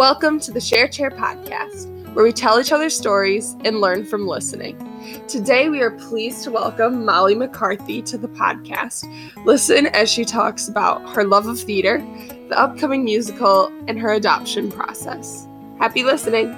Welcome to the Share Chair podcast, where we tell each other stories and learn from listening. Today, we are pleased to welcome Molly McCarthy to the podcast. Listen as she talks about her love of theater, the upcoming musical, and her adoption process. Happy listening.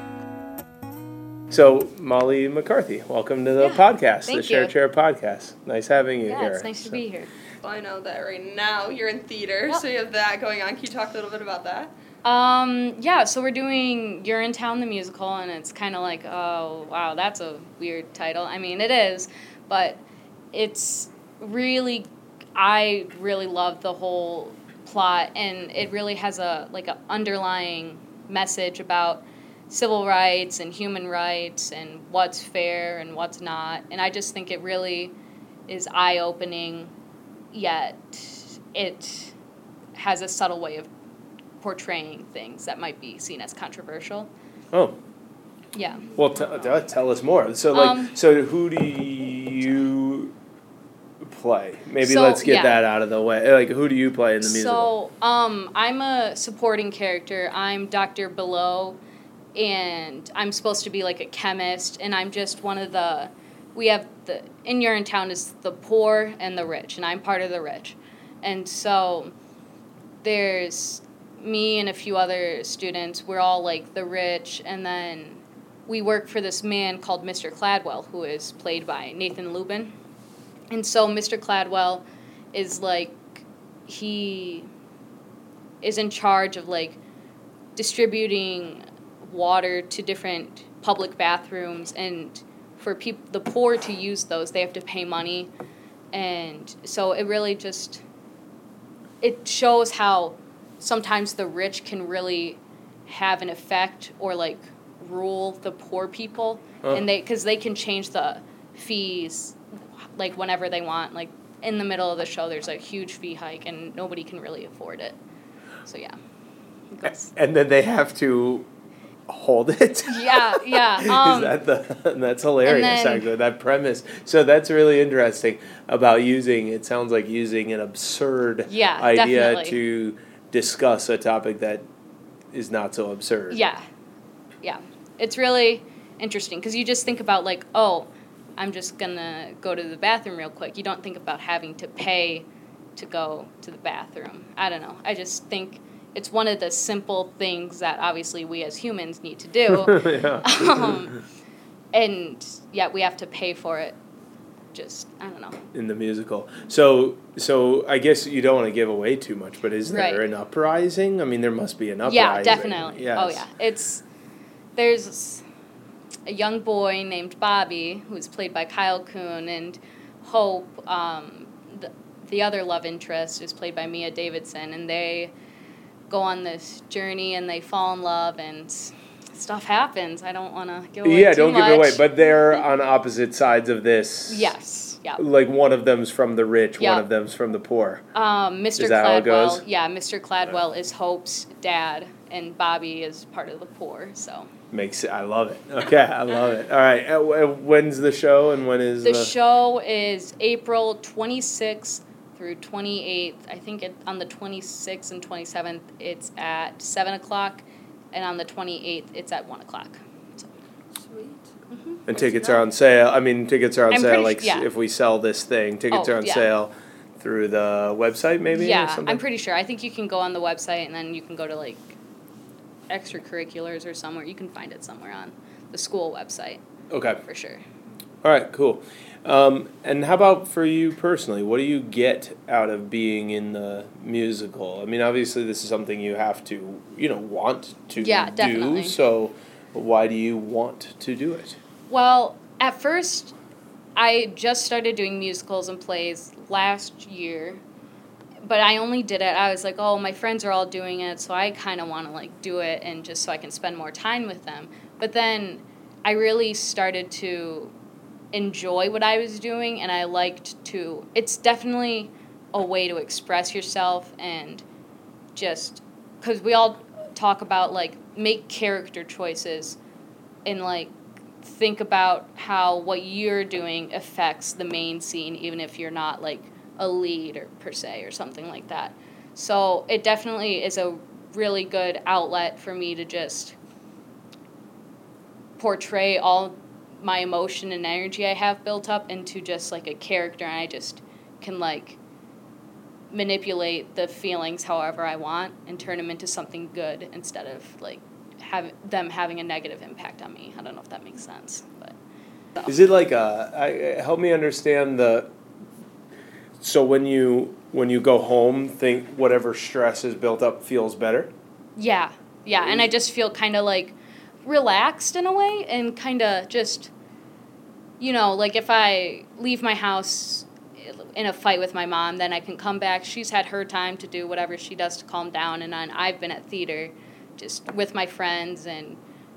So, Molly McCarthy, welcome to the Yeah, podcast, the Share you. Chair podcast. Nice having you Yeah, here. it's nice to be here. Well, I know that right now you're in theater, Yep. so you have that going on. Can you talk a little bit about that? Um, yeah, so we're doing Urinetown the musical, and it's kind of like, oh, wow, that's a weird title. I mean, it is, but it's really, I really love the whole plot, and it really has a like an underlying message about civil rights and human rights and what's fair and what's not. And I just think it really is eye opening, yet it has a subtle way of portraying things that might be seen as controversial. Oh, Yeah. well, t- t- tell us more. So, like, Um, so who do you play? Maybe So, let's get yeah. that out of the way. Like, who do you play in the musical? So, um, I'm a supporting character. I'm Dr. Billeaux, and I'm supposed to be like a chemist, and I'm just one of the. We have the in Urinetown is the poor and the rich, and I'm part of the rich, and so there's me and a few other students. We're all like the rich, and then we work for this man called Mr. Cladwell, who is played by Nathan Lubin. And so Mr. Cladwell is like he is in charge of like distributing water to different public bathrooms and for people the poor to use those they have to pay money and so it really just it shows how sometimes the rich can really have an effect or like rule the poor people Huh. and they because they can change the fees like whenever they want like in the middle of the show there's a huge fee hike and nobody can really afford it so yeah It and then they have to hold it. yeah yeah um, Is that the? That's hilarious. then- actually, that premise. So that's really interesting about using. It sounds like using an absurd Yeah, idea definitely. to discuss a topic that is not so absurd. Yeah, yeah. It's really interesting because you just think about like, oh, I'm just gonna go to the bathroom real quick. You don't think about having to pay to go to the bathroom. I don't know. I just think it's one of the simple things that obviously we as humans need to do, yeah. um, and yet we have to pay for it. Just I don't know. in the musical. So, so I guess you don't want to give away too much, but is there Right. an uprising? I mean, there must be an uprising. Yeah, definitely. Yes. Oh yeah, it's there's a young boy named Bobby who's played by Kyle Kuhn and Hope. Um, the, the other love interest is played by Mia Davidson, and they go on this journey and they fall in love and stuff happens. I don't want to give away Yeah, don't much. give it away. But they're on opposite sides of this. yes, yeah. Like one of them's from the rich, Yeah. one of them's from the poor. Um, Mr. Is that how it Cladwell, goes? yeah, Mr. Cladwell is Hope's dad, and Bobby is part of the poor. So. Makes it. I love it. Okay, I love it. All right. uh, When's the show and when is The the? show is April 26th through 28th. I think it, on the 26th and 27th, it's at 7 o'clock, and on the 28th, it's at 1 o'clock. So, Sweet. Mm-hmm. and tickets are on sale. I mean, tickets are on I'm sale. pretty Like yeah. if we sell this thing, tickets Oh, are on yeah. sale through the website, maybe. or yeah, something? I'm pretty sure. I think you can go on the website, and then you can go to like extracurriculars or somewhere. You can find it somewhere on the school website Okay. for sure. All right, cool. Um, and how about for you personally? What do you get out of being in the musical? I mean, obviously, this is something you have to, you know, want to Yeah, do. definitely. So, why do you want to do it? Well, at first, I just started doing musicals and plays last year, but I only did it. I was like, oh, my friends are all doing it, so I kind of want to like do it and just so I can spend more time with them. But then I really started to enjoy what I was doing, and I liked to. It's definitely a way to express yourself and just because we all talk about like make character choices and like think about how what you're doing affects the main scene even if you're not like a lead or per se or something like that so it definitely is a really good outlet for me to just portray all my emotion and energy I have built up into just like a character and I just can like manipulate the feelings however I want and turn them into something good instead of like have them having a negative impact on me. I don't know if that makes sense, but so. Is it like uh, a I, help me understand the so when you when you go home think whatever stress is built up feels better? Yeah. Yeah, and I just feel kind of like relaxed in a way and kind of just you know, like if I leave my house in a fight with my mom, then I can come back. She's had her time to do whatever she does to calm down, and then I've been at theater just with my friends and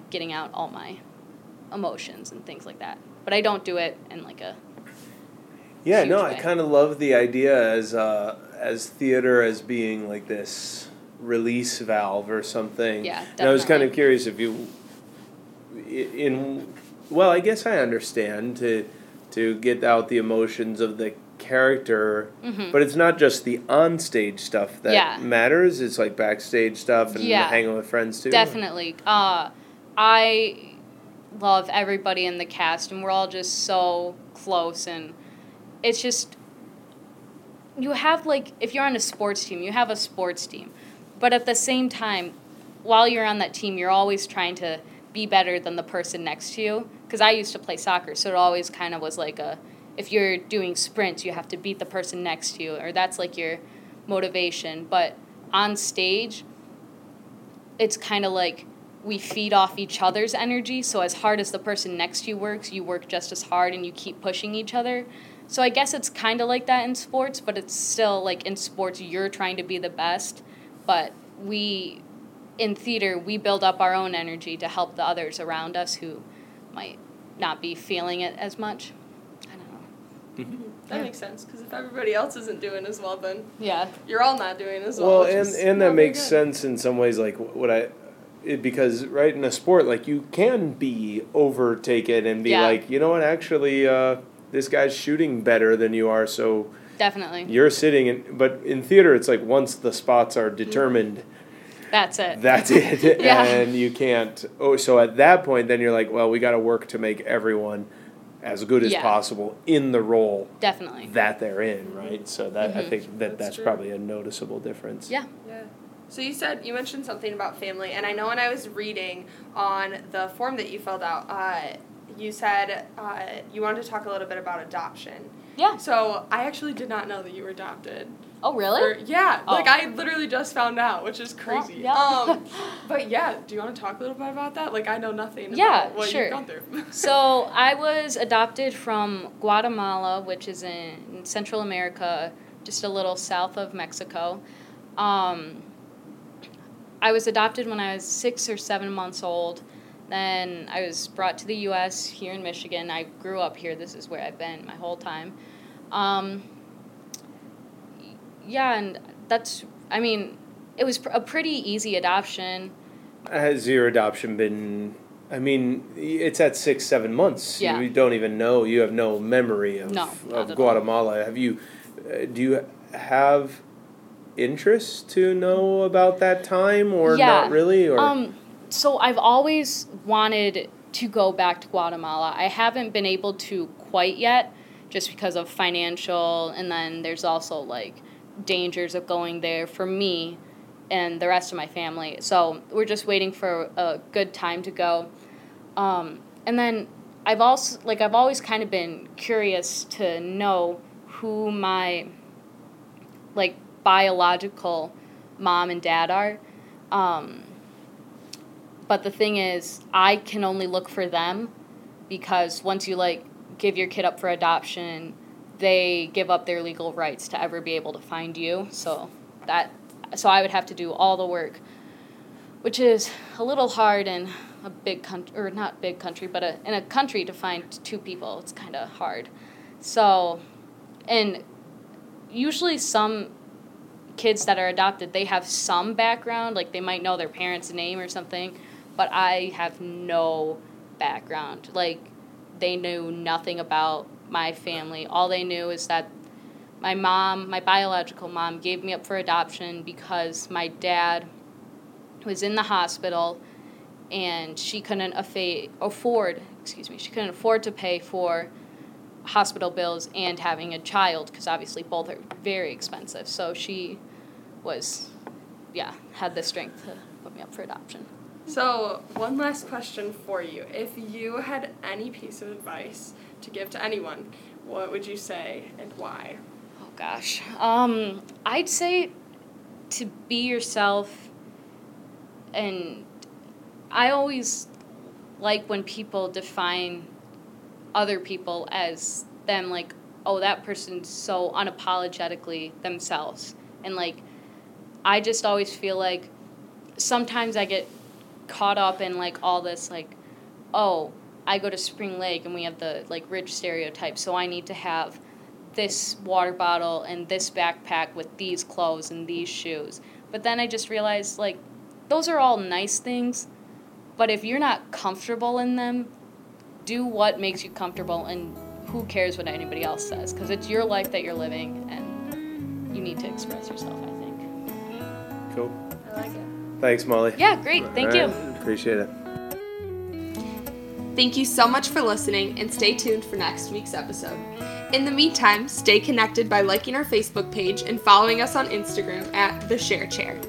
getting out all my emotions and things like that. But I don't do it in like a yeah, no, way. I kind of love the idea as uh, as theater as being like this release valve or something. Yeah, definitely. And I was kind of curious if you in well, I guess I understand to to get out the emotions of the character, mm-hmm. but it's not just the onstage stuff that yeah. matters. It's like backstage stuff and yeah. hanging with friends too. Definitely. Uh, I love everybody in the cast, and we're all just so close, and it's just you have like if you're on a sports team, you have a sports team, but at the same time, while you're on that team, you're always trying to be better than the person next to you. Because I used to play soccer, so it always kind of was like a if you're doing sprints, you have to beat the person next to you, or that's like your motivation. But on stage, it's kind of like we feed off each other's energy. So as hard as the person next to you works, you work just as hard and you keep pushing each other. So I guess it's kind of like that in sports, but it's still like in sports you're trying to be the best, but we in theater we build up our own energy to help the others around us who might not be feeling it as much. I don't know. Mm-hmm. That yeah. makes sense because if everybody else isn't doing as well, then yeah, you're all not doing as well. Well, and and that makes good. sense in some ways. Like what I, it, because right in a sport, like you can be overtaken and be yeah. like, you know what, actually, uh, this guy's shooting better than you are, so definitely you're sitting in. But in theater, it's like once the spots are determined. That's it. That's it. yeah. And you can't. Oh, so at that point, then you're like, well, we got to work to make everyone as good as yeah. possible in the role definitely that they're in right so that mm-hmm. i think that that's, that's probably a noticeable difference yeah yeah so you said you mentioned something about family and i know when i was reading on the form that you filled out uh, you said uh, you wanted to talk a little bit about adoption yeah so i actually did not know that you were adopted Oh really? Or, yeah, oh. like I literally just found out, which is crazy. Yeah. um, but yeah, do you want to talk a little bit about that? Like I know nothing. Yeah, about what sure. You've gone through. so I was adopted from Guatemala, which is in Central America, just a little south of Mexico. Um, I was adopted when I was six or seven months old. Then I was brought to the U.S. here in Michigan. I grew up here. This is where I've been my whole time. Um, yeah, and that's, I mean, it was a pretty easy adoption. Has your adoption been? I mean, it's at six, seven months. Yeah. You don't even know. You have no memory of no, of Guatemala. Have you? Uh, do you have interest to know about that time, or yeah. not really? Or um, so I've always wanted to go back to Guatemala. I haven't been able to quite yet, just because of financial, and then there's also like dangers of going there for me and the rest of my family. So we're just waiting for a good time to go. Um, and then I've also like I've always kind of been curious to know who my like biological mom and dad are. Um, but the thing is, I can only look for them because once you like give your kid up for adoption, they give up their legal rights to ever be able to find you. So that so I would have to do all the work, which is a little hard in a big country or not big country, but a, in a country to find two people. It's kind of hard. So, and usually some kids that are adopted they have some background like they might know their parents name or something but i have no background. Like they knew nothing about my family. All they knew is that my mom, my biological mom, gave me up for adoption because my dad was in the hospital and she couldn't affa- afford excuse me she couldn't afford to pay for hospital bills and having a child because obviously both are very expensive. So she was yeah had the strength to put me up for adoption So, one last question for you. If you had any piece of advice to give to anyone, what would you say and why? Oh gosh. Um, I'd say to be yourself and I always like when people define other people as them like, oh that person's so unapologetically themselves. And like I just always feel like sometimes I get caught up in like all this like, oh, I go to Spring Lake and we have the like rich stereotype, so I need to have this water bottle and this backpack with these clothes and these shoes. But then I just realized like those are all nice things, but if you're not comfortable in them, do what makes you comfortable and who cares what anybody else says because it's your life that you're living and you need to express yourself, I think. Cool. I like it. Thanks, Molly. Yeah, great. Thank All you. right, Appreciate it. Thank you so much for listening and stay tuned for next week's episode. In the meantime, stay connected by liking our Facebook page and following us on Instagram at The Share Chair.